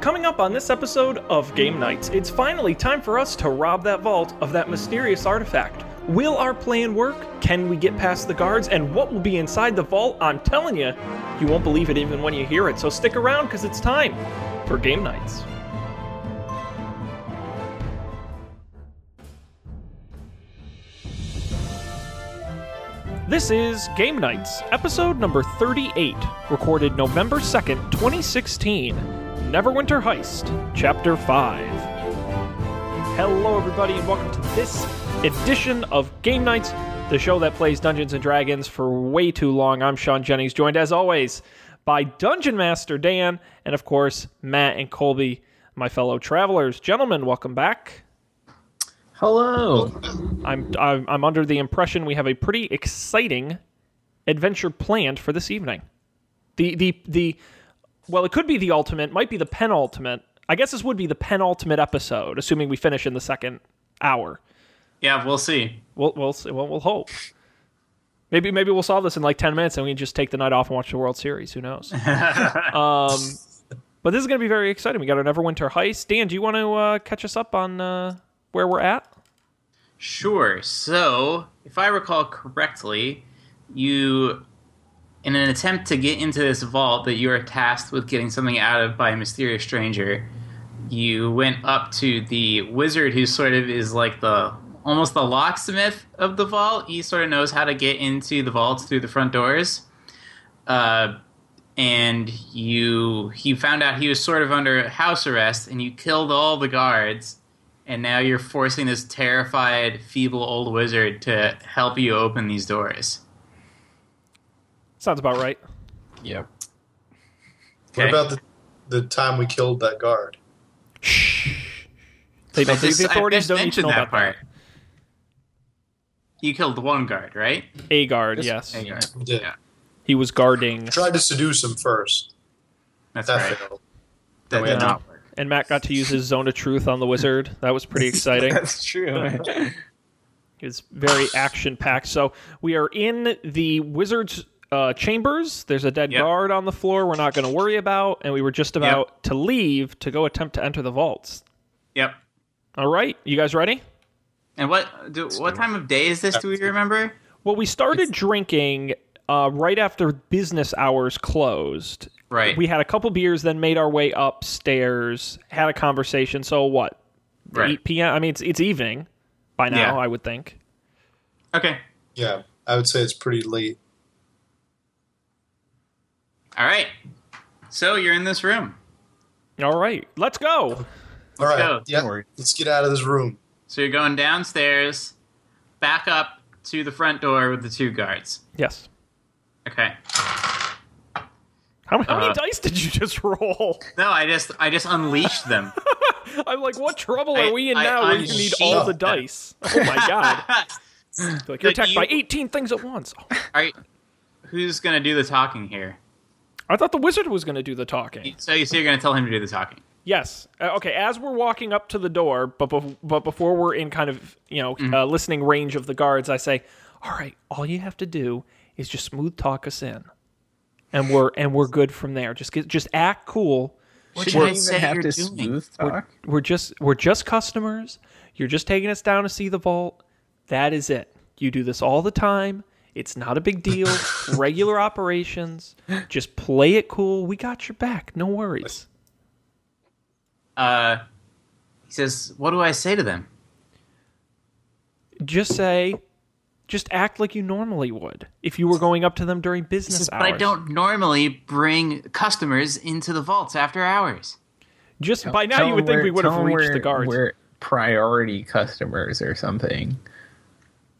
Coming up on this episode of Game Nights, it's finally time for us to rob that vault of that mysterious artifact. Will our plan work? Can we get past the guards? And what will be inside the vault? I'm telling you, you won't believe it even when you hear it. So stick around because it's time for Game Nights. This is Game Nights, episode number 38, recorded November 2nd, 2016. Neverwinter Heist, Chapter 5. Hello, everybody, and welcome to this edition of Game Nights, the show that plays Dungeons and Dragons for way too long. I'm Sean Jennings, joined as always by Dungeon Master Dan, and of course, Matt and Colby, my fellow travelers. Gentlemen, welcome back. Hello. I'm, I'm I'm under the impression we have a pretty exciting adventure planned for this evening. The the the well, it could be the ultimate, might be the penultimate. I guess this would be the penultimate episode, assuming we finish in the second hour. Yeah, we'll see. We'll we'll see, well, we'll hope. Maybe maybe we'll solve this in like ten minutes, and we can just take the night off and watch the World Series. Who knows? um, but this is going to be very exciting. We got our Neverwinter heist. Dan, do you want to uh, catch us up on uh, where we're at? Sure. So, if I recall correctly, you, in an attempt to get into this vault that you are tasked with getting something out of by a mysterious stranger, you went up to the wizard who sort of is like the almost the locksmith of the vault. He sort of knows how to get into the vaults through the front doors. Uh, and you he found out he was sort of under house arrest and you killed all the guards and now you're forcing this terrified, feeble old wizard to help you open these doors. Sounds about right. Yep. Okay. What about the, the time we killed that guard? They I don't, the, just- the authorities just don't need to mentioned know that about part. You killed one guard, right? A guard, yes. A guard. We did. Yeah. He was guarding, Tried to seduce him first. That's That right. failed. That did not work. and Matt got to use his zone of truth on the wizard. That was pretty exciting. That's true. It's very action packed. So we are in the wizard's uh, chambers. There's a dead Yep. guard on the floor. We're not going to worry about, and we were just about to leave to go attempt to enter the vaults. Yep. All right, you guys ready? And what do, what time of day is this? Do we remember? Well, we started drinking uh, right after business hours closed. Right. We had a couple beers, then made our way upstairs, had a conversation. So what? right. 8 p.m. I mean, it's it's evening by now. Yeah. I would think. Okay. Yeah, I would say it's pretty late. All right. So you're in this room. All right, let's go. All right, go. yeah, Don't worry. let's get out of this room. So you're going downstairs, back up to the front door with the two guards. Yes. Okay. How, how many Uh, dice did you just roll? No, I just I just unleashed them. I'm like, what trouble I- are we in I now where you need all the them. dice? Oh my god! Like you're But attacked by 18 things at once. All right. Who's gonna do the talking here? I thought the wizard was going to do the talking. So you so you're gonna tell him to do the talking. Yes. Uh, okay. As we're walking up to the door, but bef- but before we're in kind of you know Mm-hmm. uh, listening range of the guards, I say, "All right, all you have to do is just smooth talk us in, and we're and we're good from there. Just get just act cool. What Should I say have you're to doing? smooth We're, we're just we're just customers. You're just taking us down to see the vault. That is it. You do this all the time. It's not a big deal. Regular operations. Just play it cool. We got your back. No worries. Uh, he says, "What do I say to them?" Just say, just act like you normally would if you were going up to them during business says, hours. "But I don't normally bring customers into the vaults after hours." Just by now, you would think we're- would have tell reached the guards. We're priority customers or something.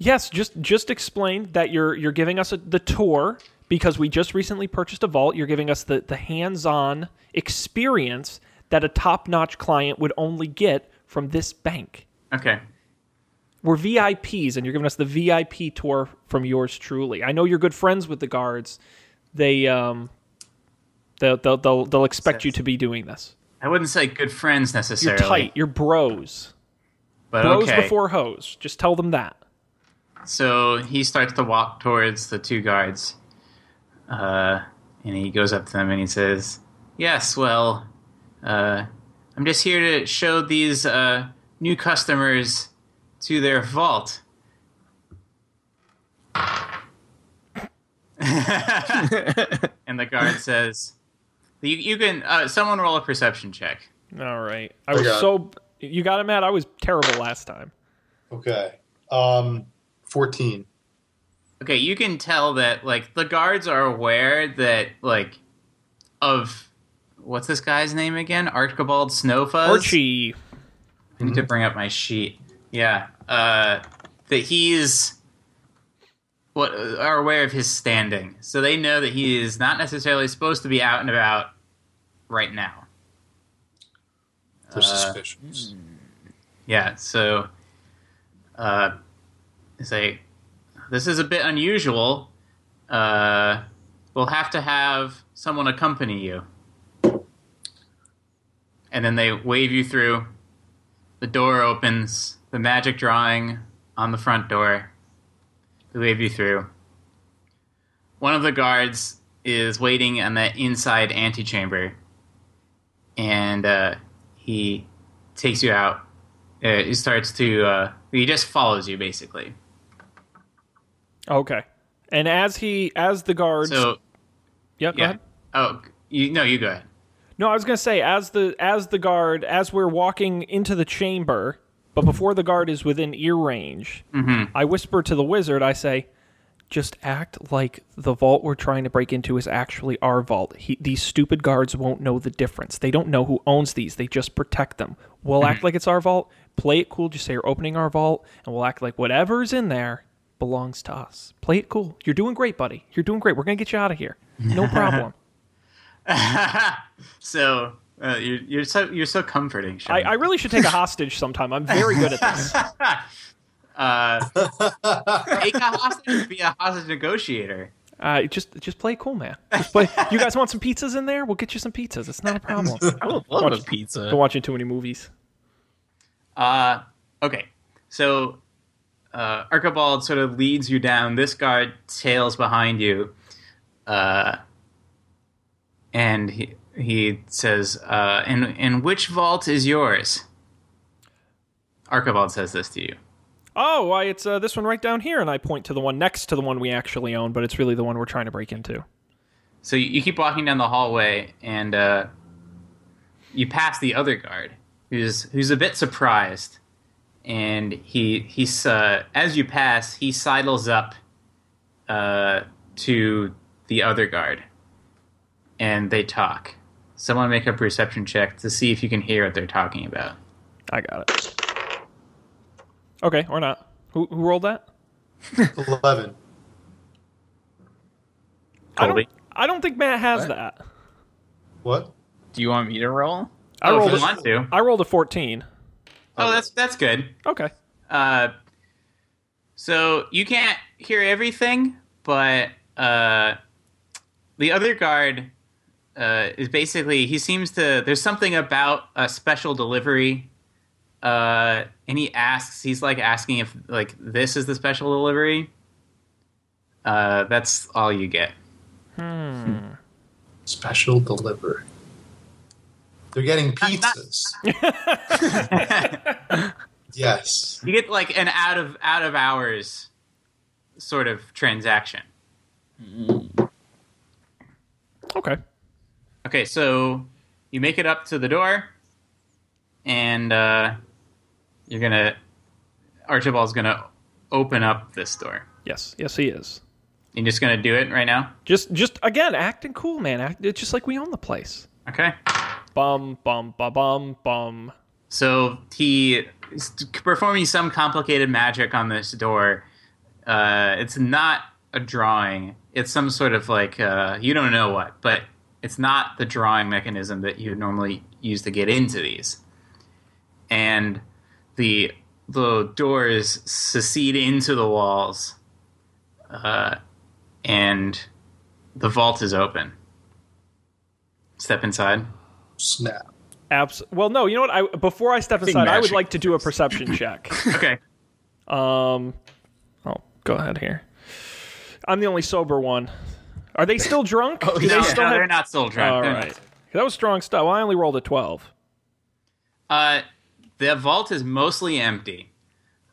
Yes, just just explain that you're you're giving us a, the tour because we just recently purchased a vault. You're giving us the the hands-on experience that a top-notch client would only get from this bank. Okay. We're VIPs, and you're giving us the VIP tour from yours truly. I know you're good friends with the guards. They um, they'll they'll they'll, they'll expect you to be doing this. I wouldn't say good friends necessarily. You're tight. You're bros. but Bros okay. before hoes. Just tell them that. So he starts to walk towards the two guards, uh, and he goes up to them and he says, "Yes, well, Uh, I'm just here to show these uh, new customers to their vault. and the guard says, "You, you can. Uh, someone roll a perception check." All right. I was got it. so. You got it, Matt? I was terrible last time. Okay. Um, 14. Okay, you can tell that like the guards are aware that like of what's this guy's name again? Archibald Snowfuzz. Archie. I need to bring up my sheet. Yeah, uh, that he's what are aware of his standing, so they know that he is not necessarily supposed to be out and about right now. They're Uh, suspicious. Yeah, so uh, they say this is a bit unusual. Uh, we'll have to have someone accompany you, and then they wave you through. The door opens. The magic drawing on the front door. They wave you through. One of the guards is waiting in the inside antechamber, and uh, he takes you out uh, he starts to uh, he just follows you basically Okay. And as he, as the guards. so yep. Go yeah ahead. oh you no you go ahead No, I was gonna say as the as the guard as we're walking into the chamber, but before the guard is within ear range, mm-hmm. I whisper to the wizard. I say, "Just act like the vault we're trying to break into is actually our vault. He, these stupid guards won't know the difference. They don't know who owns these. They just protect them. We'll act mm-hmm. like it's our vault. Play it cool. Just say you're opening our vault, and we'll act like whatever's in there belongs to us. Play it cool. You're doing great, buddy. You're doing great. We're gonna get you out of here. No problem." so uh, you're, you're so you're so comforting Sean. I, I really should take a hostage sometime. I'm very good at this. uh, take a hostage be a hostage negotiator Uh, just just play cool, man. Just play. You guys want some pizzas in there? We'll get you some pizzas. It's not a problem. I would love Watch- a pizza. Been watching too many movies. Uh, okay, so uh, Archibald sort of leads you down. This guard tails behind you, uh, and he he says, uh, "And and which vault is yours?" Archibald says this to you. Oh, why it's uh, this one right down here, and I point to the one next to the one we actually own, but it's really the one we're trying to break into. So you, you keep walking down the hallway, and uh, you pass the other guard, who's who's a bit surprised, and he he's uh, as you pass, he sidles up uh, to the other guard, and they talk. Someone make a perception check to see if you can hear what they're talking about. I got it. Okay, or not. Who, who rolled that? 11. I don't, I don't think Matt has What? that. What? Do you want me to roll? I oh, rolled. if A, want to. I rolled a 14. Oh, that's that's good. Okay. Uh, so you can't hear everything, but uh, the other guard uh, is basically he seems to. There's something about a special delivery, uh, and he asks. He's like asking if like this is the special delivery. Uh, that's all you get. Hmm. Special delivery. They're getting pizzas. yes. You get like an out of out of hours sort of transaction. Okay. Okay, so you make it up to the door, and uh, you're gonna. Archibald's gonna open up this door. Yes. Yes, he is. You're just gonna do it right now. Just, just again, acting cool, man. Act, it's just like we own the place. Okay. Bum, bum, ba bum, bum. So he is performing some complicated magic on this door. Uh, it's not a drawing. It's some sort of like uh, you don't know what, but it's not the drawing mechanism that you normally use to get into these. And the the doors secede into the walls, uh, and the vault is open. Step inside. Snap. Abs- well, no, you know what? I before I step inside, I would like to do a perception check. Okay. Um, oh, go ahead here. I'm the only sober one. Are they still drunk? oh, no, they still no, have- they're not still drunk. All They're right. not. That was strong stuff. Well, I only rolled a 12. Uh, the vault is mostly empty.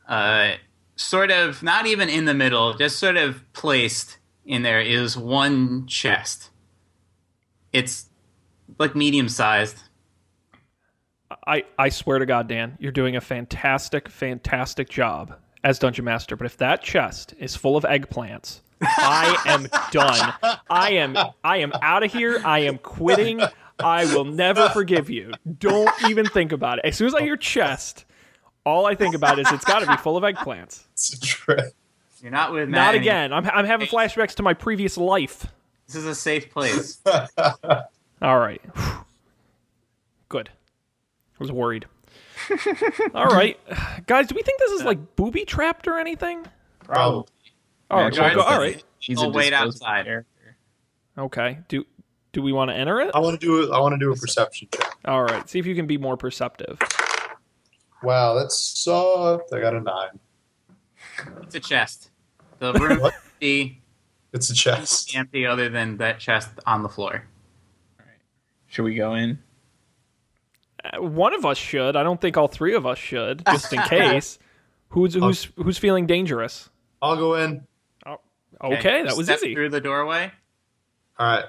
Uh, sort of not even in the middle, just sort of placed in there is one chest. It's like medium sized. I, I swear to God, Dan, you're doing a fantastic, fantastic job as Dungeon Master. But if that chest is full of eggplants, I am done. I am I am out of here. I am quitting. I will never forgive you. Don't even think about it. As soon as I hear chest, all I think about is it's got to be full of eggplants. It's a trick. You're not with me. Not again. I'm I'm having flashbacks to my previous life. This is a safe place. All right. Good. I was worried. All right, guys. Do we think this is like booby trapped or anything? Probably. All right. Guys, well, go- all right. He's I'll a wait outside. character. Okay. Do do we want to enter it? I want to do. I want to do a perception check. All right. See if you can be more perceptive. Wow, that's soft. I got a nine. It's a chest. The room What? is empty, It's a chest. empty other than that chest on the floor. Should we go in? Uh, One of us should. I don't think all three of us should, just in case. Who's who's who's feeling dangerous? I'll go in. Okay, that was Step easy. Through the doorway. All right.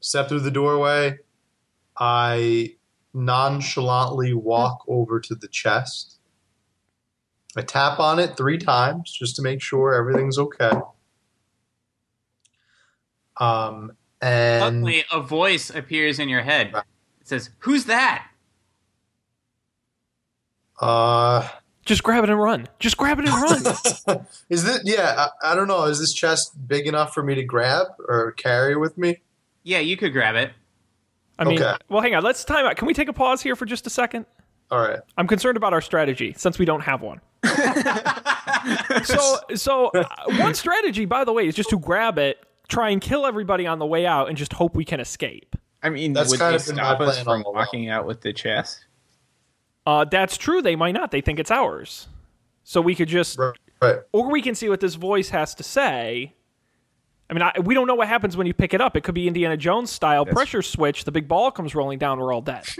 Step through the doorway. I nonchalantly walk over to the chest. I tap on it three times just to make sure everything's okay. Um, and Suddenly, a voice appears in your head. It says, "Who's that?" uh, Just grab it and run. Just grab it and run. is this? Yeah, I, I don't know. Is this chest big enough for me to grab or carry with me? Yeah, you could grab it. I mean, Okay. well, hang on. Let's time out. Can we take a pause here for just a second? All right. I'm concerned about our strategy since we don't have one. so, so uh, one strategy, by the way, is just to grab it, try and kill everybody on the way out, and just hope we can escape. I mean, That's would kind they of stop us from walking out with the chest? Uh, that's true. They might not. They think it's ours. So we could just, Right. right. or we can see what this voice has to say. I mean, I, we don't know what happens when you pick it up. It could be Indiana Jones style That's- pressure switch. The big ball comes rolling down. We're all dead.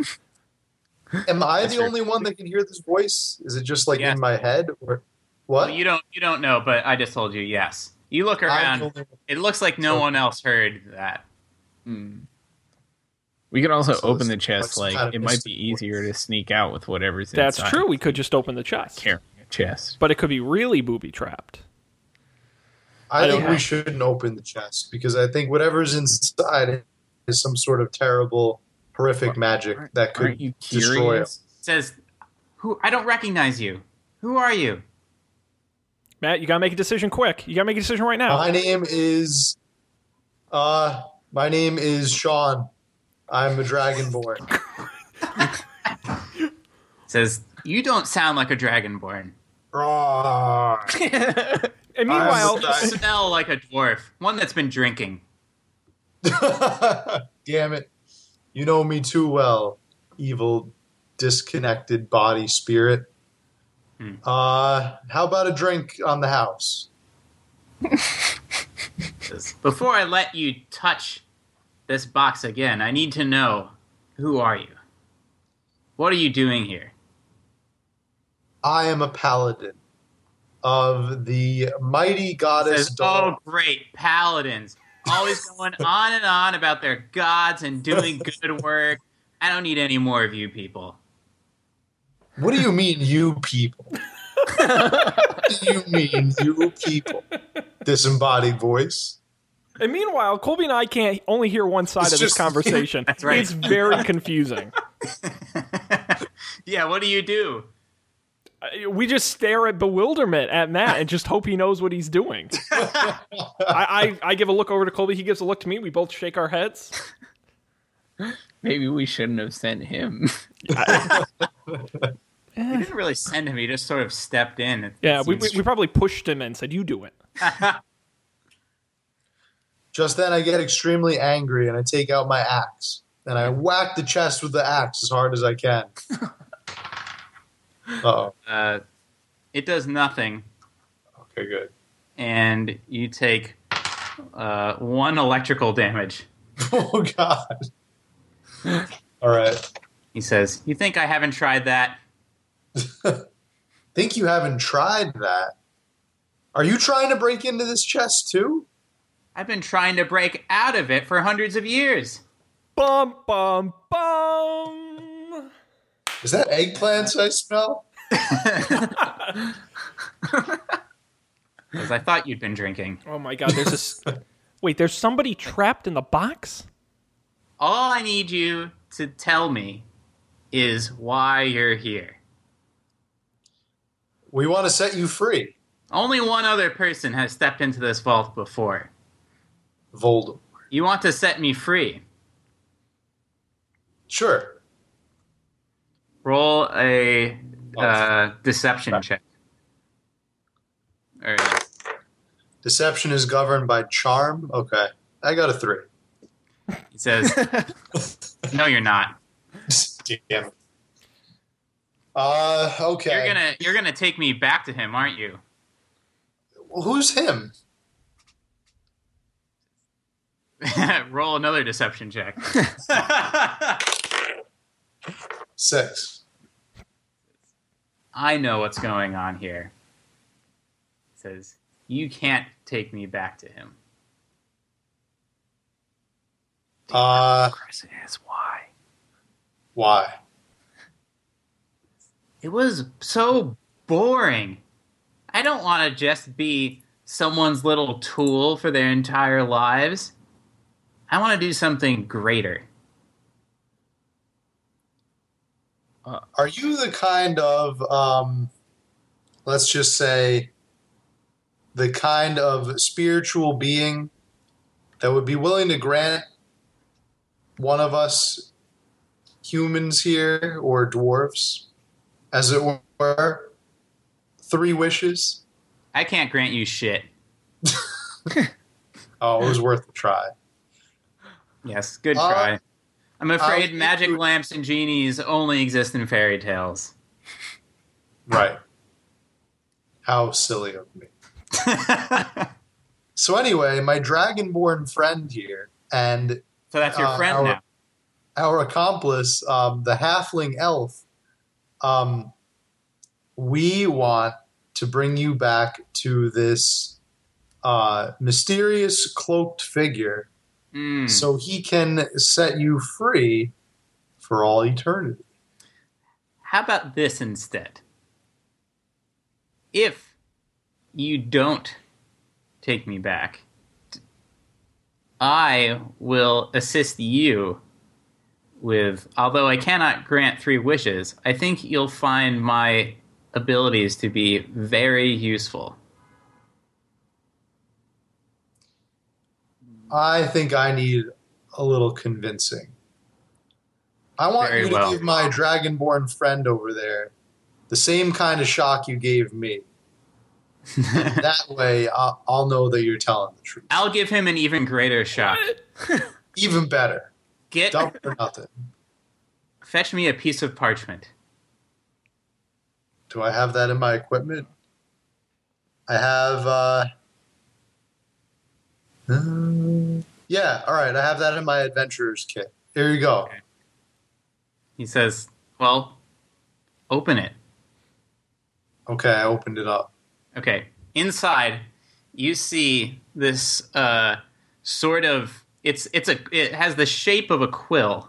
Am I That's the fair. only one that can hear this voice? Is it just like Yes. in my head? Or what? Well, you don't. You don't know, but I just told you. Yes. You look around. the only one- It looks like no So- one else heard that. Hmm. We could also So open the chest. like Like, some kind of it might be easier to sneak out with whatever's That's inside. That's true. We could just open the chest, Carrying a chest. but it could be really booby trapped. I, I think know. we shouldn't open the chest because I think whatever's inside is some sort of terrible, horrific magic that could you destroy curious? It says, "Who? I don't recognize you. Who are you?" Matt, you gotta make a decision quick. You gotta make a decision right now. My name is, uh, my name is Sean. I'm a dragonborn. Says, "You don't sound like a dragonborn. Rawr. And meanwhile, I'm- You smell like a dwarf. One that's been drinking." Damn it! You know me too well, evil, disconnected body spirit. Hmm. Uh, how about a drink on the house? Before I let you touch this box again, I need to know who are you. What are you doing here? I am a paladin of the mighty goddess says. "Oh, great paladins, always going on and on about their gods and doing good work. I don't need any more of you people." What do you mean, you people? what do you mean, you people? Disembodied voice. and meanwhile, Colby and I can't only hear one side It's of this just- conversation. That's right. It's very confusing. yeah, what do you do? Uh, we just stare at bewilderment at Matt and just hope he knows what he's doing. I, I, I give a look over to Colby. He gives a look to me. We both shake our heads. Maybe we shouldn't have sent him. He didn't really send him; he just sort of stepped in. Yeah, we, we, we probably pushed him and said, "You do it." Just then, I get extremely angry and I take out my axe and I whack the chest with the axe as hard as I can. oh. uh, it does nothing, Okay, good. and you take uh, one electrical damage. Oh God. All right. He says, You think I haven't tried that? Think you haven't tried that? Are you trying to break into this chest too? I've been trying to break out of it for hundreds of years. Bum bum bum. Is that eggplants I smell? Because I thought you'd been drinking. Oh my god, there's this Wait, there's somebody trapped in the box? All I need you to tell me is why you're here. We want to set you free, Only one other person has stepped into this vault before. Voldemort. You want to set me free. Sure. Roll a uh, deception check. Or, Deception is governed by charm. Okay. I got a three. he says, "No, you're not. Damn. Uh, okay. You're gonna you're gonna take me back to him, aren't you?" Well, who's him? Roll another deception check. Six. I know what's going on here. He says, "You can't take me back to him." Uh, Question is why. why? It was so boring. I don't want to just be someone's little tool for their entire lives. I want to do something greater. Are you the kind of, um, let's just say, the kind of spiritual being that would be willing to grant one of us humans here or dwarves, as it were, three wishes? I can't grant you shit. Oh, it was worth a try. Yes, good Uh, try. I'm afraid magic lamps and genies only exist in fairy tales. Right. How silly of me. So anyway, my dragonborn friend here and so that's your Uh, friend our- now. our accomplice, um, the halfling elf, um, we want to bring you back to this uh, mysterious cloaked figure Mm. so he can set you free for all eternity. How about this instead? If you don't take me back, I will assist you with, although I cannot grant three wishes, I think you'll find my abilities to be very useful. I think I need a little convincing. I want Very you to well. give my dragonborn friend over there the same kind of shock you gave me. that way, I'll, I'll know that you're telling the truth. I'll give him an even greater shock. Even better. Get Double or nothing. fetch me a piece of parchment. Do I have that in my equipment? I have. uh uh, Yeah, all right. I have that in my adventurer's kit. Here you go. He says, "Well, open it." Okay, I opened it up. Okay. Inside, you see this uh, sort of it's it's a it has the shape of a quill.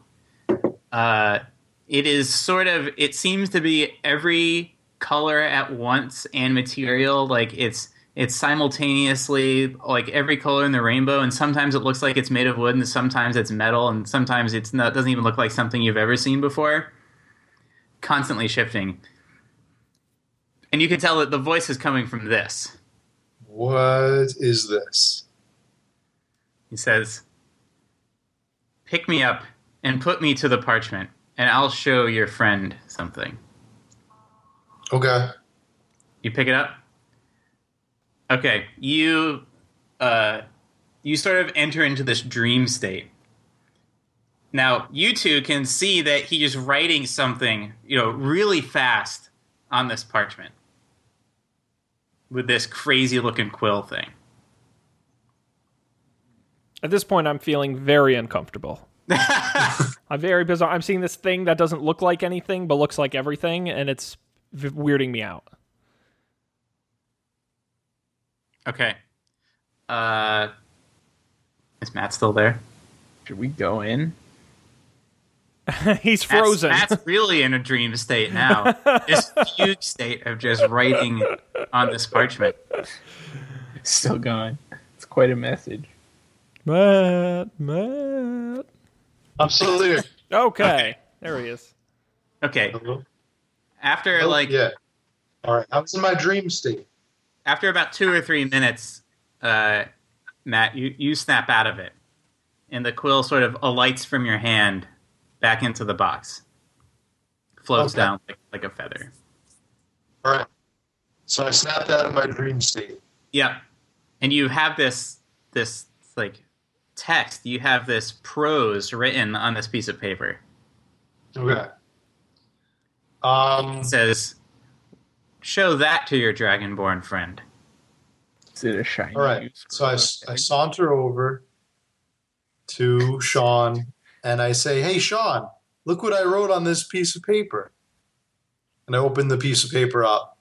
Uh, it is sort of it seems to be every color at once and material. Like it's it's simultaneously like every color in the rainbow, and sometimes it looks like it's made of wood, and sometimes it's metal, and sometimes it's not doesn't even look like something you've ever seen before. Constantly shifting. And you can tell that the voice is coming from this. What is this? He says, Pick me up and put me to the parchment, and I'll show your friend something. Okay. You pick it up? Okay, you uh you sort of enter into this dream state. Now, you two can see that he is writing something, you know, really fast on this parchment with this crazy looking quill thing. At this point, I'm feeling very uncomfortable. I'm very bizarre. I'm seeing this thing that doesn't look like anything but looks like everything, and it's v- weirding me out. Okay. Uh, is Matt still there? Should we go in? He's Matt's- frozen. Matt's, really in a dream state now. this fugue state of just writing on this parchment. Still going. It's quite a message. Matt, Matt. I'm still there. Okay, there he is. Okay. Hello? After Oh, like yeah. All right. I was in my dream state. after about two or three minutes, uh, Matt, you, you snap out of it, and the quill sort of alights from your hand back into the box, floats Okay. down like, like a feather. All right. So I snapped out of my dream state. Yep, and you have this this like text. You have this prose written on this piece of paper. Okay. Um. It says, "Show that to your dragonborn friend." Is it a shiny? All right. So I, I saunter over to Sean and I say, Hey, Sean, look what I wrote on this piece of paper. And I open the piece of paper up.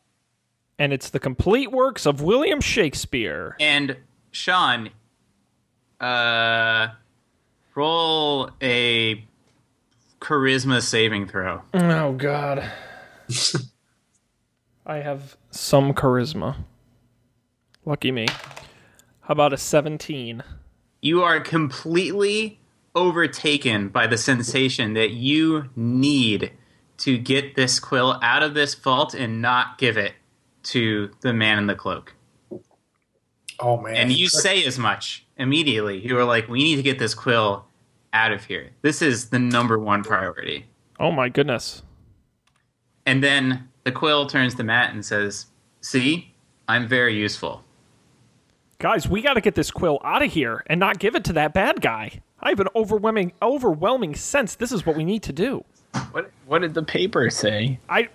And it's the complete works of William Shakespeare. And Sean, uh, roll a charisma saving throw. Oh God. I have some charisma. Lucky me. How about a 17? You are completely overtaken by the sensation that you need to get this quill out of this vault and not give it to the man in the cloak. Oh, man. And you say as much immediately. You are like, we need to get this quill out of here. This is the number one priority. Oh my goodness. And then the quill turns to Matt and says, See, I'm very useful. Guys, we got to get this quill out of here and not give it to that bad guy. I have an overwhelming overwhelming sense this is what we need to do. What What did the paper say? I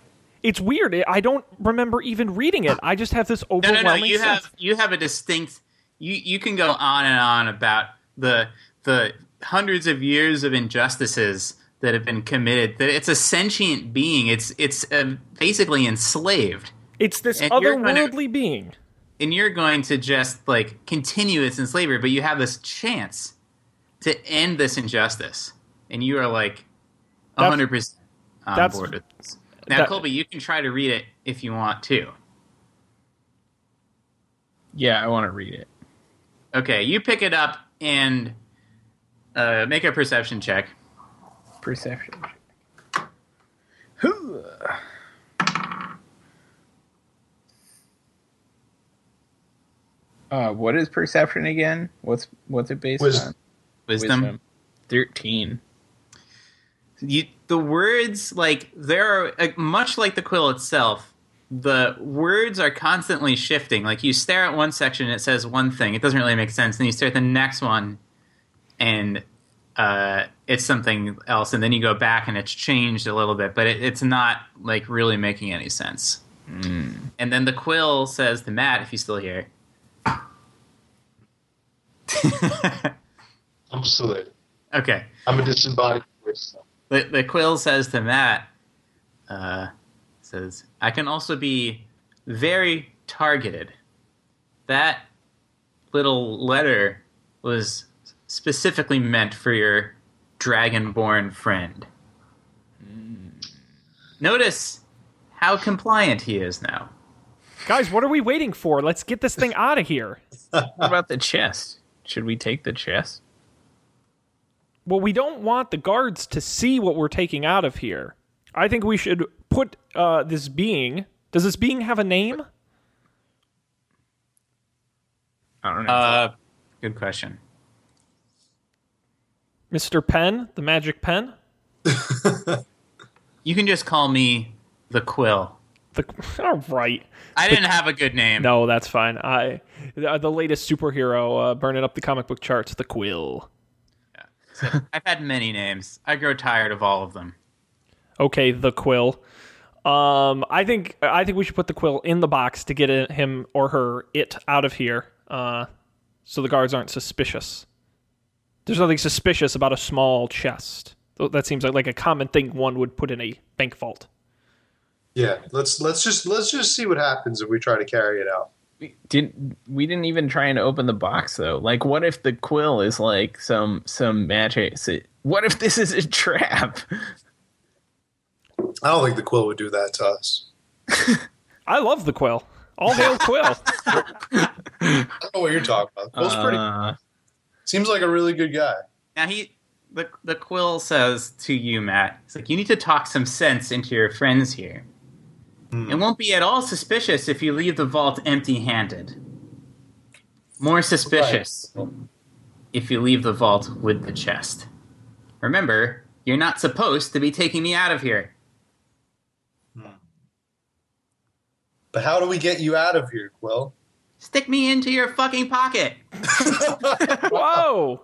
it's weird. I don't remember even reading it. I just have this overwhelming. No, no, overwhelming no. You sense. have you have a distinct. You you can go on and on about the the hundreds of years of injustices that have been committed. That it's a sentient being. It's it's uh, basically enslaved, it's this and you're gonna- otherworldly being. and you're going to just like continue its enslavement. But you have this chance to end this injustice, and you are like That's- hundred percent on that's- board with this. Now, that- Colby, you can try to read it if you want to. Yeah, I want to read it. Okay, you pick it up and uh, make a perception check. Perception. Huh. Uh, what is perception again? What's what's it based Wisdom. on? Wisdom. Thirteen. You, the words, like there are uh, much like the quill itself. The words are constantly shifting. Like you stare at one section, it says one thing. It doesn't really make sense. Then you stare at the next one, and uh, it's something else. And then you go back, and it's changed a little bit, but it, it's not like really making any sense. And then the quill says to Matt, if he's still here. I'm still there. okay. I'm a disembodied voice. The, the quill says to Matt, uh, says, I can also be very targeted. That little letter was specifically meant for your dragonborn friend. Notice how compliant he is now. Guys, what are we waiting for? Let's get this thing out of here. What about the chest? Should we take the chest? Well, we don't want the guards to see what we're taking out of here. I think we should put uh, this being. Does this being have a name? I don't know. Uh, good question. Mr. Pen, the magic pen? You can just call me the Quill. The, all right. I didn't have a good name. No, that's fine. I the, the latest superhero uh, burning up the comic book charts, the Quill. I've had many names. I grow tired of all of them. Okay, the Quill. Um, I think I think we should put the Quill in the box to get him or her it out of here, uh, so the guards aren't suspicious. There's nothing suspicious about a small chest. That seems like, like a common thing one would put in a bank vault. Yeah, let's let's just let's just see what happens if we try to carry it out. We didn't we didn't even try and open the box though. Like, what if the quill is like some some magic? What if this is a trap? I don't think the quill would do that to us. I love the quill. All hail quill. I don't know what you're talking about. Quill's pretty. Uh, Seems like a really good guy. Now he the the quill says to you, Matt. It's like you need to talk some sense into your friends here. Hmm. It won't be at all suspicious if you leave the vault empty-handed. More suspicious if you leave the vault with the chest. Remember, you're not supposed to be taking me out of here. Hmm. But how do we get you out of here, Quill? Stick me into your fucking pocket. Whoa!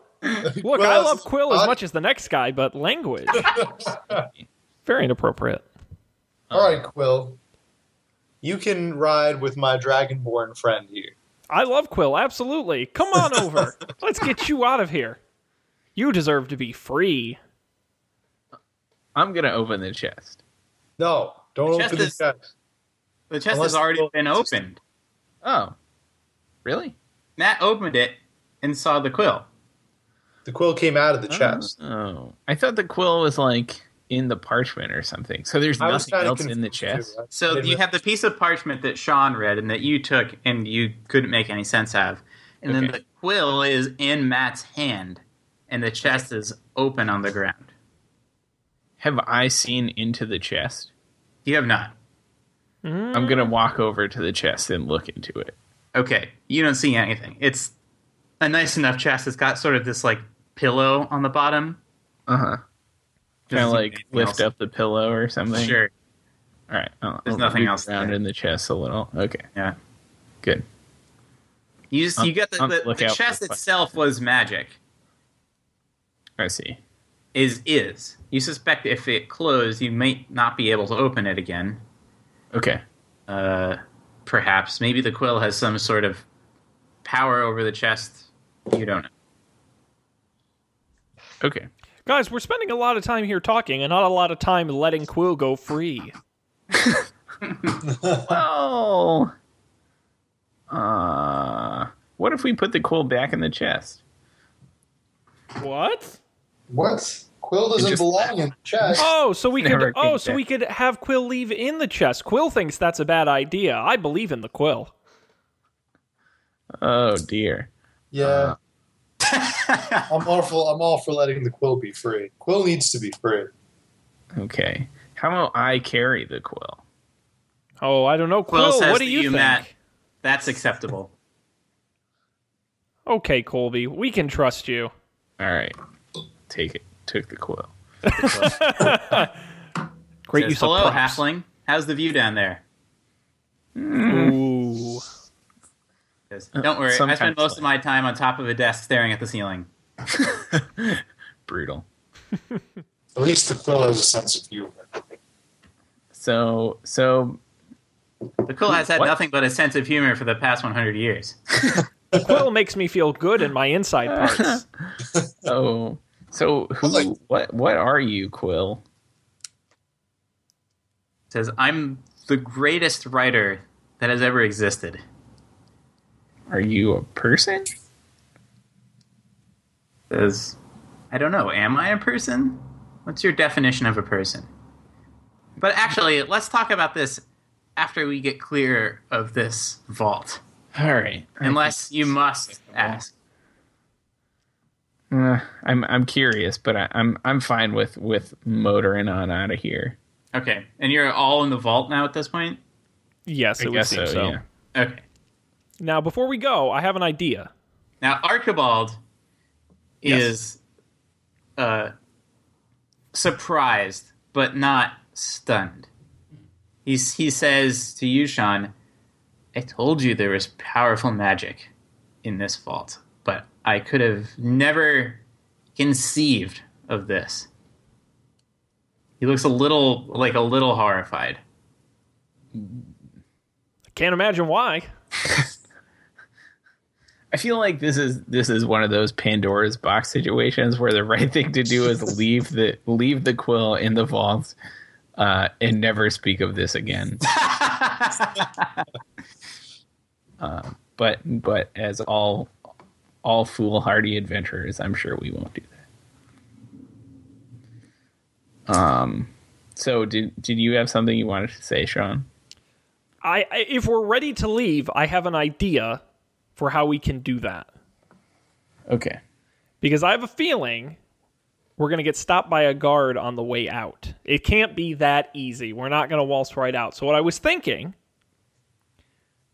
Look, I love Quill as I- much as the next guy, but language. Very inappropriate. All right, Quill. You can ride with my dragonborn friend here. I love Quill, absolutely. Come on over. Let's get you out of here. You deserve to be free. I'm gonna open the chest. No, don't Chest open the is- chest. The chest Unless has already been opened. Oh, really? Matt opened it and saw the quill. The quill came out of the oh. chest. Oh, I thought the quill was like in the parchment or something. So there's I nothing else in the chest. too. I So you have the piece of parchment that Sean read and that you took and you couldn't make any sense of. And then the quill is in Matt's hand and the chest is open on the ground. Have I seen into the chest? You have not. I'm gonna walk over to the chest and look into it. Okay, you don't see anything. It's a nice enough chest. It's got sort of this like pillow on the bottom. Uh huh. Kind of like lift else. up the pillow or something. Sure. All right. I'll, There's I'll nothing else around there. in the chest a little. Okay. Yeah. Good. You just, you the, on the, the the chest itself was magic. I see. Is is. You suspect if it closed, you might not be able to open it again. Okay. uh, perhaps maybe the quill has some sort of power over the chest. You don't know. Okay. Guys, we're spending a lot of time here talking and not a lot of time letting Quill go free. Well. Uh. What if we put the quill back in the chest? What? What? Quill doesn't just- belong in the chest. Oh, so we could oh, so back. we could have Quill leave in the chest. Quill thinks that's a bad idea. I believe in the Quill. Oh dear. Yeah. Uh. I'm all for I'm all for letting the quill be free. Quill needs to be free. Okay. How about I carry the quill? Oh, I don't know. Quill Quill, what do you you, think? Matt. That's acceptable. Okay, Colby, we can trust you. All right. Take it. Took the quill. Great Says, use Hello, of props. halfling. How's the view down there? Mm. Ooh. Says, Don't uh, worry. I spend most like- of my time on top of a desk staring at the ceiling. Brutal. At least the quill has a sense of humor. So so The quill has had What? nothing but a sense of humor for the past 100 years. The quill makes me feel good in my inside parts. oh so who like- what what are you, Quill? Says, I'm the greatest writer that has ever existed. Are you a person? Says, I don't know. Am I a person? What's your definition of a person? But actually, let's talk about this after we get clear of this vault. All right. Unless you must ask. Uh, I'm I'm curious, but I, I'm I'm fine with with motoring on out of here. Okay. And you're all in the vault now at this point? Yes, I it would guess seem so, so. yeah. Okay. Now, before we go, I have an idea. Now, Archibald Yes. is uh, surprised, but not stunned. He's, he says to you, Sean, I told you there was powerful magic in this vault, but I could have never conceived of this. He looks a little, like a little horrified. I can't imagine why. I feel like this is this is one of those Pandora's box situations where the right thing to do is leave the leave the quill in the vault uh, and never speak of this again. uh, but but as all all foolhardy adventurers, I'm sure we won't do that. Um. So did did you have something you wanted to say, Sean? I, I if we're ready to leave, I have an idea for how we can do that. Okay. Because I have a feeling we're going to get stopped by a guard on the way out. It can't be that easy. We're not going to waltz right out. So what I was thinking,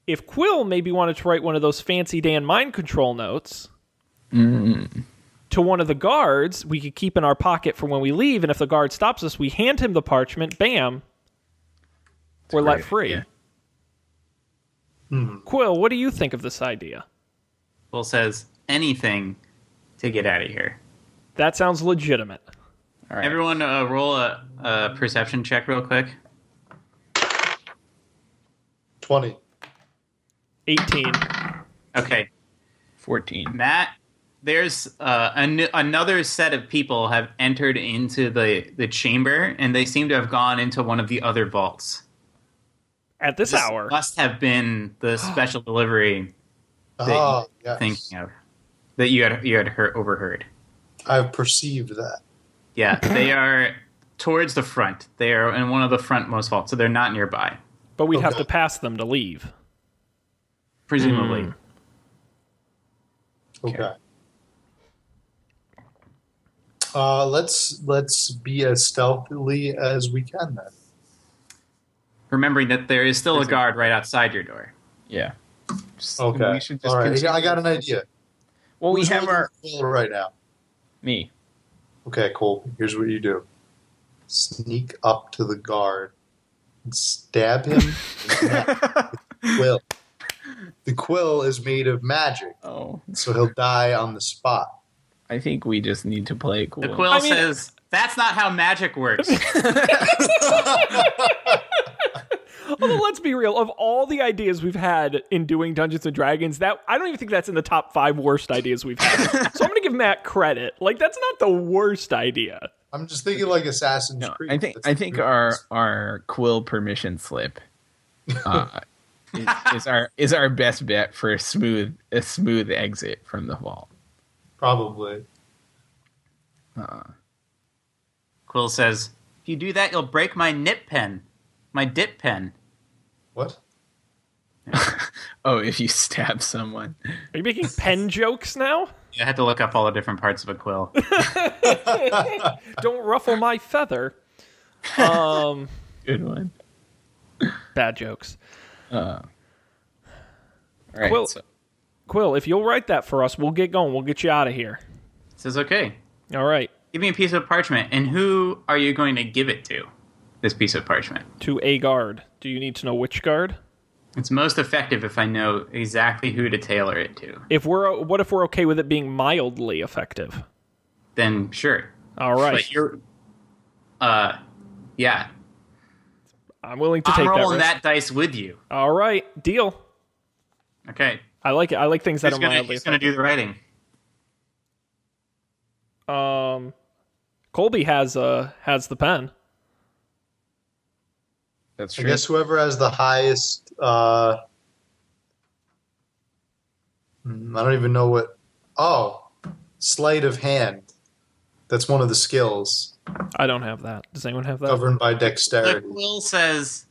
if Quill maybe wanted to write one of those fancy Dan mind control notes to one of the guards, we could keep in our pocket for when we leave. And if the guard stops us, we hand him the parchment. Bam, we're let great free. idea. Quill, what do you think of this idea? Will says anything to get out of here. That sounds legitimate. All right. Everyone, uh, roll a, a perception check real quick. 20. 18. Okay, 14. Matt. There's uh, an- another set of people have entered into the the chamber, and they seem to have gone into one of the other vaults. At this This hour. must have been the special delivery that Ah, you yes. thinking of that you had you had heard, overheard. I've perceived that. Yeah, they are towards the front. They are in one of the frontmost vaults, so they're not nearby, But we'd have to pass them to leave. Presumably. Hmm. Okay. Uh, let's let's be as stealthily as we can then. Remembering that there is still a There's a- guard right outside your door. Yeah. Just- Okay. We should just All right. I got an idea. Well, we Who's have our the right now. me. Okay, Cole. Here's what you do: sneak up to the guard and stab him. in the neck with the quill. Is made of magic, Oh, so he'll die on the spot. I think we just need to play cool. The quill I mean- says that's not how magic works. Although let's be real, of all the ideas we've had in doing Dungeons and Dragons, that I don't even think that's in the top five worst ideas we've had. so I'm gonna give Matt credit. Like that's not the worst idea. I'm just thinking like Assassin's No, Creed. I think That's I think our our quill permission slip uh, is, is our is our best bet for a smooth a smooth exit from the vault. probably. Uh, Quill says, if you do that, you'll break my nip pen, my dip pen. What? oh, if you stab someone, Are you making pen jokes now? I had to look up all the different parts of a quill. Don't ruffle my feather. Um, good one. bad jokes. Uh, all right, Quill- so- Quill, if you'll write that for us, we'll get going. We'll get you out of here. says, okay, All right. give me a piece of parchment. And who are you going to give it to? This piece of parchment. To a guard. Do you need to know which guard? It's most effective if I know exactly who to tailor it to. If we're what if we're okay with it being mildly effective? Then sure. All right. But you're, uh, yeah. I'm willing to I'm take that, rolling risk. that dice with you. All right. Deal. Okay. I like it. I like things that are gonna, mildly who's gonna do the writing? Um, Colby has uh has the pen. that's true. I guess whoever has the highest. Uh, hmm, I don't even know what. Oh, sleight of hand. That's one of the skills I don't have that. Does anyone have that? governed by The dexterity. quill says,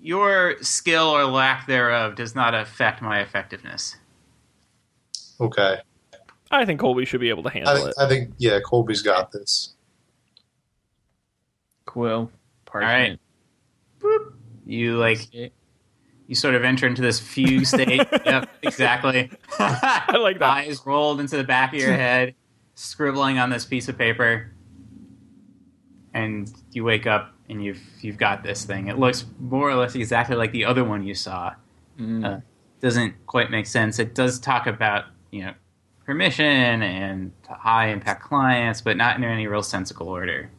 "Your skill or lack thereof does not affect my effectiveness." Okay, I think Colby should be able to I handle think, it. I think yeah, Colby's got this. quill parchment. You like you sort of enter into this fugue state. yep, exactly. I like that. Eyes rolled into the back of your head, scribbling on this piece of paper, and you wake up and you've you've got this thing. It looks more or less exactly like the other one you saw. Mm. Uh, doesn't quite make sense. It does talk about you know permission and high impact clients, but not in any real sensible order.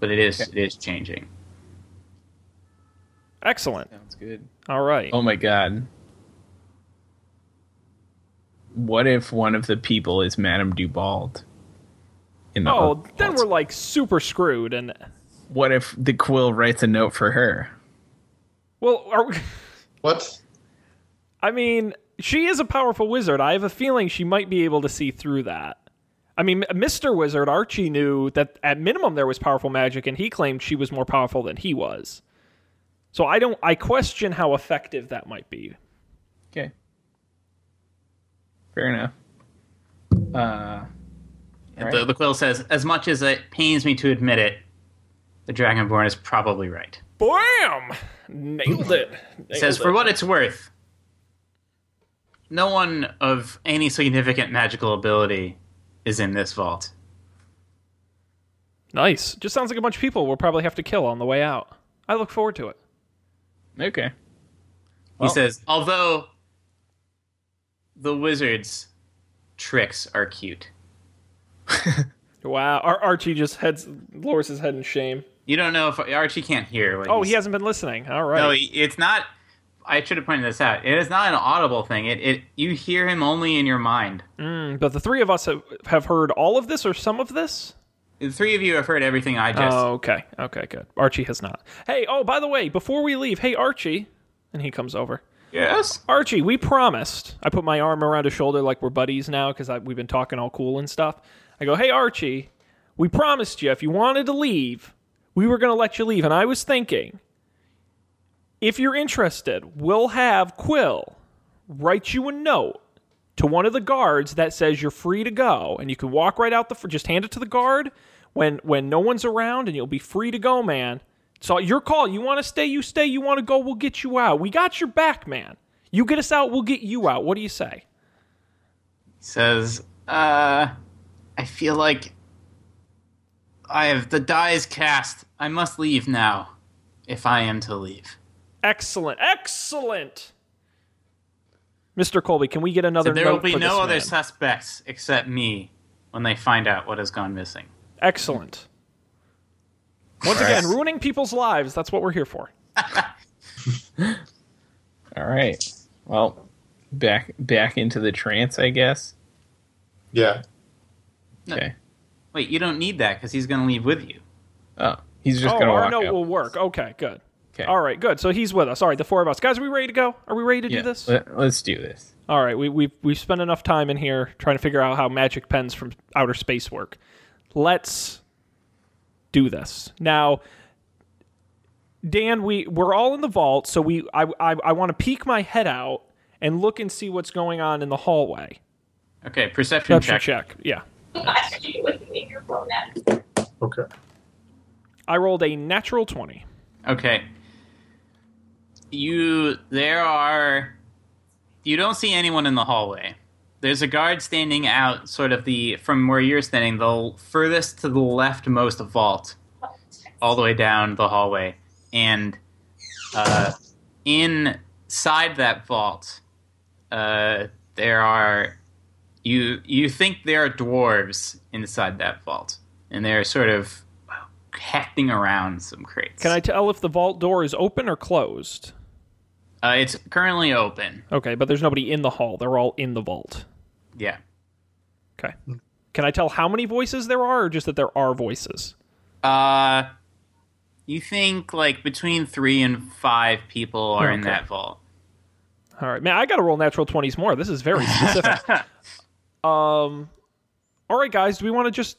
But it is it is changing. Excellent. Sounds good. All right. Oh my god. what if one of the people is Madame Dubald? In the Oh, vault? then we're like super screwed. And what if the quill writes a note for her? well, are we, What? I mean, she is a powerful wizard. I have a feeling she might be able to see through that. I mean, Mr. Wizard Archie knew that at minimum there was powerful magic, and he claimed she was more powerful than he was. So I don't. I question how effective that might be. Okay. Fair enough. Uh, And The, the quill says, as much as it pains me to admit it, the Dragonborn is probably right. Bam! Nailed it. It says, for what it's worth, no one of any significant magical ability is in this vault. Nice. Just sounds like a bunch of people we'll probably have to kill on the way out. I look forward to it. okay. He Well- says, although the wizard's tricks are cute. Wow. Ar- Archie just heads lowers his head in shame. You don't know if Archie can't hear. Oh, he hasn't been listening. All right. No, it's not. I should have pointed this out. It is not an audible thing. It, it you hear him only in your mind. Mm, but the three of us have, have heard all of this or some of this. The three of you have heard everything I just. Oh, okay. Okay, good. Archie has not. Hey, oh, by the way, before we leave, hey, Archie. And he comes over. yes. Archie, we promised. I put my arm around his shoulder like we're buddies now because we've been talking all cool and stuff. I go, hey, Archie, we promised you if you wanted to leave, we were going to let you leave. And I was thinking, if you're interested, we'll have Quill write you a note to one of the guards that says you're free to go, and you can walk right out the. Just hand it to the guard when when no one's around, and you'll be free to go, man. So your call. You want to stay, you stay. You want to go, we'll get you out. We got your back, man. You get us out, we'll get you out. What do you say? He says, uh, I feel like I have the die is cast. I must leave now, if I am to leave. Excellent, excellent. Mr. Colby, can we get another So there note will be for no other man? suspects except me when they find out what has gone missing. Excellent. Once again, ruining people's lives. That's what we're here for. All right. Well, back back into the trance, I guess. Yeah. No. Okay. Wait, you don't need that because he's going to leave with you. Oh, he's just oh, gonna our walk note out. will work. Okay, good. Okay. All right, good. So he's with us. All right, the four of us. Guys, are we ready to go? Are we ready to Yeah, do this? Let, let's do this. All right, we, we've, we've spent enough time in here trying to figure out how magic pens from outer space work. Let's do this. Now, Dan, we, we're all in the vault, so we I, I, I want to peek my head out and look and see what's going on in the hallway. Okay, perception Perception check. check. Yeah. Okay. I rolled a natural 20. Okay. You there are you don't see anyone in the hallway. There's a guard standing out sort of the from where you're standing, the furthest to the leftmost vault, all the way down the hallway. And uh, inside that vault, uh, there are you you think there are dwarves inside that vault, and they're sort of hecting around some crates. Can I tell if the vault door is open or closed? Uh, it's currently open. Okay, but there's nobody in the hall. They're all in the vault. Yeah. Okay. Can I tell how many voices there are or just that there are voices? Uh, you think like between three and five people are in that vault. All right, man, I got to roll natural 20s more. This is very specific. um, all right, guys, do we want to just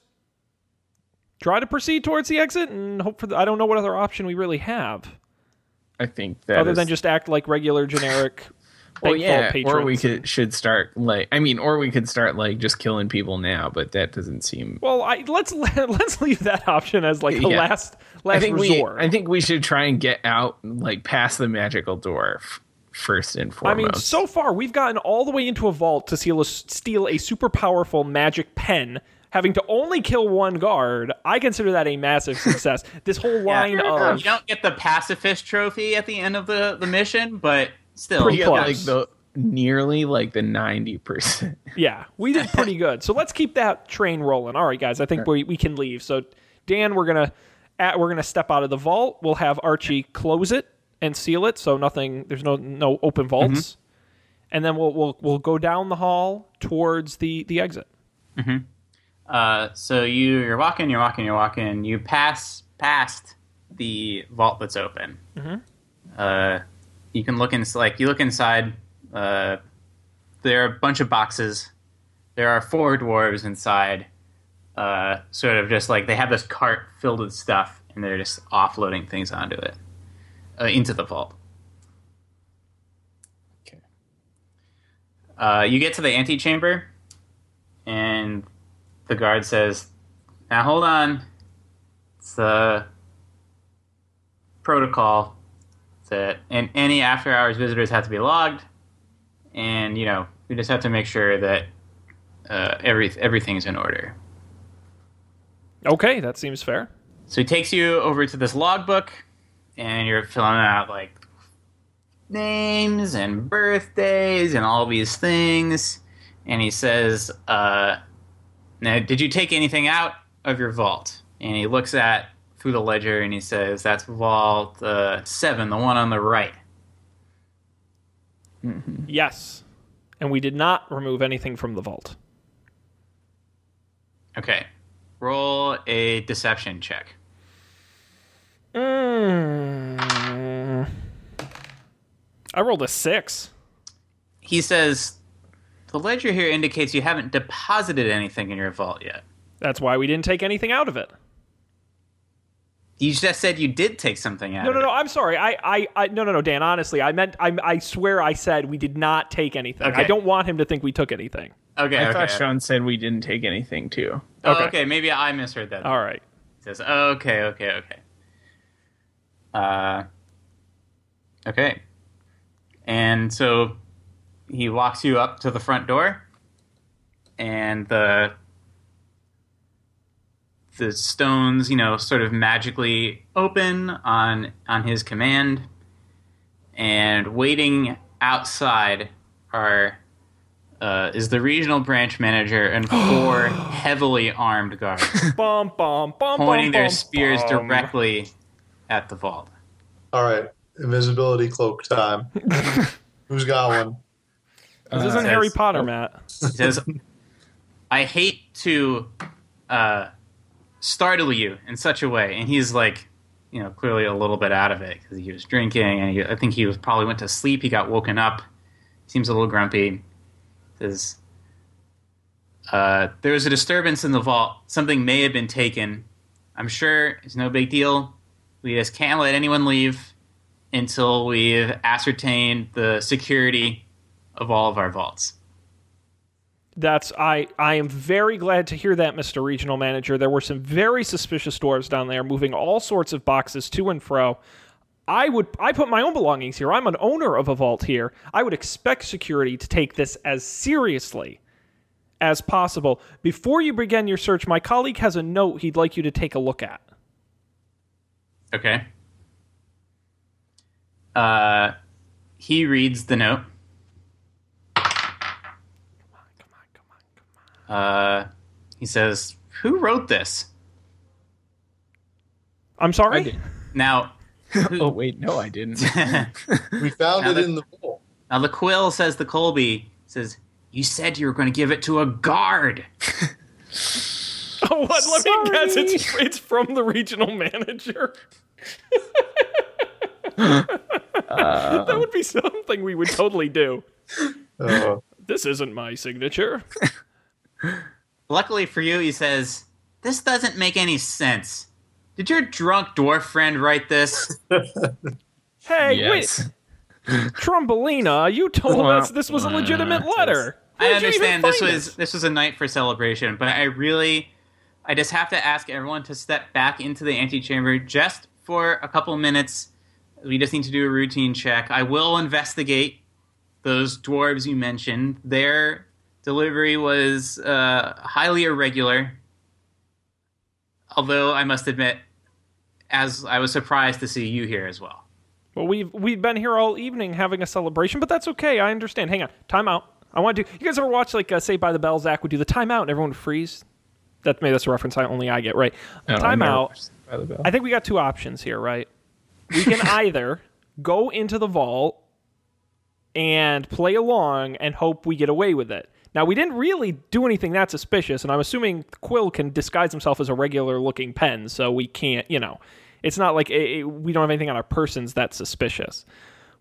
try to proceed towards the exit and hope for the, I don't know what other option we really have I think that other is- than just act like regular generic well, yeah, or we could should start like I mean, or we could start like just killing people now, but that doesn't seem. Well, I, let's let's leave that option as like the Yeah. last last I think resort. we I think we should try and get out like past the magical door f- first and foremost. I mean, so far we've gotten all the way into a vault to steal a, steal a super powerful magic pen, having to only kill one guard. I consider that a massive success. this whole line You of you don't get the pacifist trophy at the end of the, the mission, but still. Pretty close. like the nearly like the ninety percent. yeah, we did pretty good. So let's keep that train rolling. All right, guys, I think we we can leave. So Dan, we're gonna at, we're gonna step out of the vault. We'll have Archie close it and seal it, so nothing. There's no no open vaults. and then we'll we'll we'll go down the hall towards the the exit. Uh, so you you're walking, you're walking, you're walking. You pass past the vault that's open. Uh, you can look in like you look inside. Uh, there are a bunch of boxes. There are four dwarves inside. Uh, sort of just like they have this cart filled with stuff, and they're just offloading things onto it, uh, into the vault. Okay. Uh, you get to the antechamber, and the guard says, "Now hold on. It's the protocol that and any after hours visitors have to be logged, and you know we just have to make sure that uh, every everything's in order." Okay, that seems fair. So he takes you over to this logbook, and you're filling out like names and birthdays and all these things. And he says, uh, "Now, did you take anything out of your vault?" And he looks at through the ledger, and he says, "That's vault uh, seven, the one on the right." Mm-hmm. Yes, and we did not remove anything from the vault. Okay, roll a deception check. Mm. I rolled a six. He says, "The ledger here indicates you haven't deposited anything in your vault yet." That's why we didn't take anything out of it. You just said you did take something out. No, no, no. I'm sorry. I, I, I no, no, no, Dan. Honestly, I meant. I, I swear, I said we did not take anything. I don't want him to think we took anything. Okay, I okay. thought Sean said we didn't take anything too. Oh, Okay. okay. maybe I misheard that. All right. He says, okay, okay, okay. Uh, okay. And so he walks you up to the front door, and the the stones, you know, sort of magically open on on his command, and waiting outside are uh, is the regional branch manager and four heavily armed guards Bum, bum, bum, pointing their spears directly at the vault. All right, invisibility cloak time. Who's got one? This Uh, isn't says- Harry Potter, Matt. Says, "I hate to uh, startle you in such a way," and he's like, you know, clearly a little bit out of it because he was drinking, and he, I think he was probably went to sleep. He got woken up. Seems a little grumpy. Says, uh, "There was a disturbance in the vault. Something may have been taken. I'm sure it's no big deal. We just can't let anyone leave until we've ascertained the security of all of our vaults." That's I. I am very glad to hear that, Mr. Regional Manager. There were some very suspicious dwarves down there, moving all sorts of boxes to and fro. I would. I put my own belongings here. I'm an owner of a vault here. I would expect security to take this as seriously as possible. Before you begin your search, my colleague has a note he'd like you to take a look at. Okay. Uh, he reads the note. Come on, come on, come on. Come on. Uh, he says, "Who wrote this?" I'm sorry. did. Now, Oh wait, no, I didn't. We found Now it that- in the bowl. now the quill says the Colby says, "You said you were going to give it to a guard." Oh, what? Let me guess. It's it's from the regional manager. that would be something we would totally do. Uh, This isn't my signature. Luckily for you, he says, "This doesn't make any sense. Did your drunk dwarf friend write this?" Hey, yes. wait, Trumbelina, you told us this was a legitimate letter. I Where'd you even understand this find was this was a night for celebration, but I really, I just have to ask everyone to step back into the antechamber just for a couple minutes. We just need to do a routine check. I will investigate those dwarves you mentioned. Their delivery was uh, highly irregular, although I must admit, as I was surprised to see you here as well. Well, we've we've been here all evening having a celebration, but that's okay. I understand. Hang on, time out. I want to. You guys ever watch like uh, Saved by the Bell? Zach would do the timeout, and everyone would freeze. That maybe that's a reference I only I get right. No, I time never out. watched By the Bell. I think we got two options here, right? We can either go into the vault and play along and hope we get away with it. Now, we didn't really do anything that suspicious, and I'm assuming Quill can disguise himself as a regular looking pen, so we can't, you know, it's not like it, we don't have anything on our persons that's suspicious.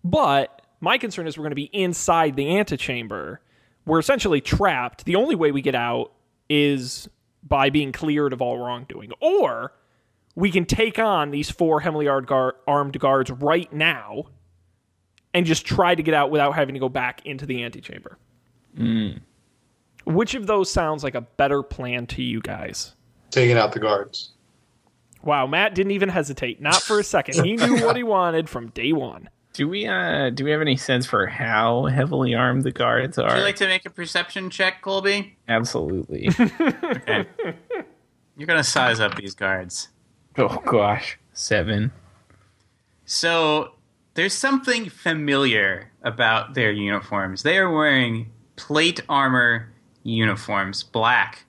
But my concern is we're going to be inside the antechamber. We're essentially trapped. The only way we get out is by being cleared of all wrongdoing. Or we can take on these four heavily armed guards right now and just try to get out without having to go back into the antechamber. Mm. Which of those sounds like a better plan to you guys? Taking out the guards. Wow, Matt didn't even hesitate. Not for a second. He knew what he wanted from day one. Do we uh do we have any sense for how heavily armed the guards are? Would you like to make a perception check, Colby? Absolutely. okay. You're gonna size up these guards. Oh gosh. Seven. So there's something familiar about their uniforms. They are wearing plate armor uniforms, black,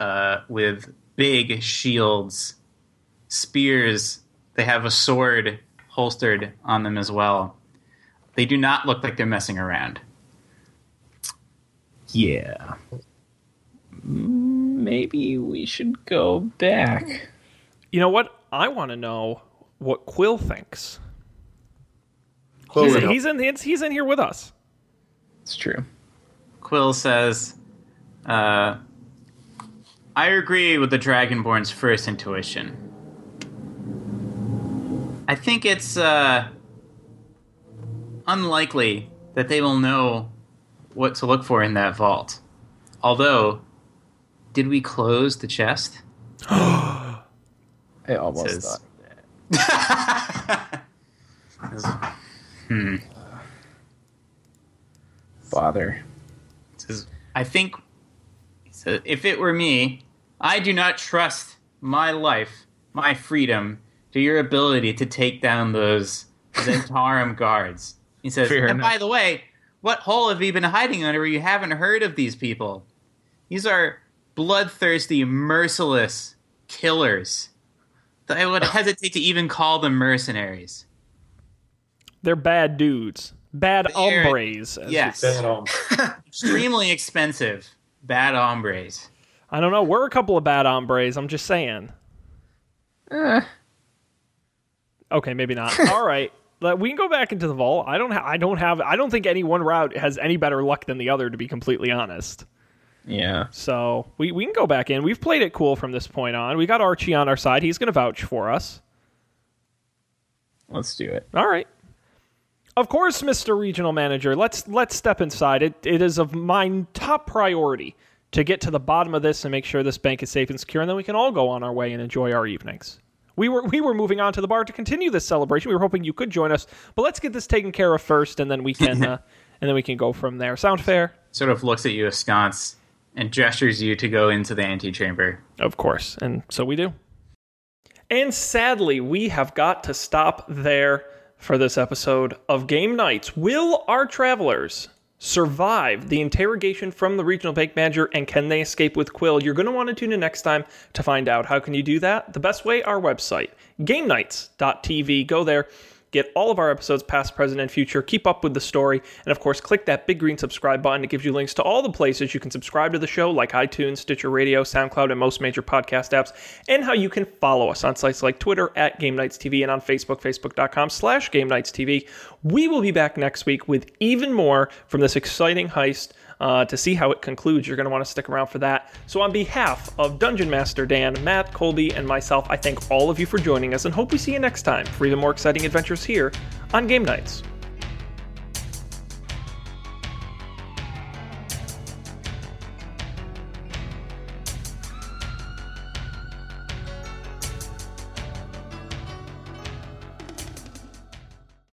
uh, with big shields, spears. They have a sword holstered on them as well. They do not look like they're messing around. Yeah. Maybe we should go back. You know what? I want to know what Quill thinks. Quill he's, would he's in. He's in here with us. It's true. Quill says, uh, "I agree with the Dragonborn's first intuition. I think it's uh, unlikely that they will know what to look for in that vault. Although, did we close the chest? I almost Says- thought that. hmm. Father. says, I think so if it were me, I do not trust my life, my freedom, to your ability to take down those Zhentarim guards. He says, Fair and enough. by the way, what hole have you been hiding under where you haven't heard of these people? These are bloodthirsty, merciless killers. I would hesitate to even call them mercenaries. They're bad dudes. Bad They're- hombres. Yes. say. Bad home. Extremely expensive, bad hombres. I don't know. We're a couple of bad hombres. I'm just saying. Eh, Okay, maybe not. All right. We can go back into the vault. I don't. Ha- I don't have. I don't think any one route has any better luck than the other. To be completely honest. yeah. So we, we can go back in. We've played it cool from this point on. We got Archie on our side. He's going to vouch for us. Let's do it. All right. Of course, Mr. Regional Manager. Let's let's step inside. It it is of my top priority to get to the bottom of this and make sure this bank is safe and secure, and then we can all go on our way and enjoy our evenings. We were we were moving on to the bar to continue this celebration. We were hoping you could join us, but let's get this taken care of first, and then we can uh, and then we can go from there. Sound fair? Sort of looks at you askance and gestures you to go into the antechamber. Of course, and so we do. And sadly, we have got to stop there for this episode of Game Nights. Will our travelers survive the interrogation from the regional bank manager and can they escape with Quill? You're going to want to tune in next time to find out. How can you do that? The best way, our website, gamenights.tv. Go there. Get all of our episodes, past, present, and future. Keep up with the story. And of course, click that big green subscribe button. It gives you links to all the places you can subscribe to the show, like iTunes, Stitcher Radio, SoundCloud, and most major podcast apps, and how you can follow us on sites like Twitter at Game Nights TV and on Facebook, facebook.com slash Game Nights TV. We will be back next week with even more from this exciting heist. Uh, to see how it concludes, you're going to want to stick around for that. So, on behalf of Dungeon Master Dan, Matt, Colby, and myself, I thank all of you for joining us and hope we see you next time for even more exciting adventures here on Game Nights.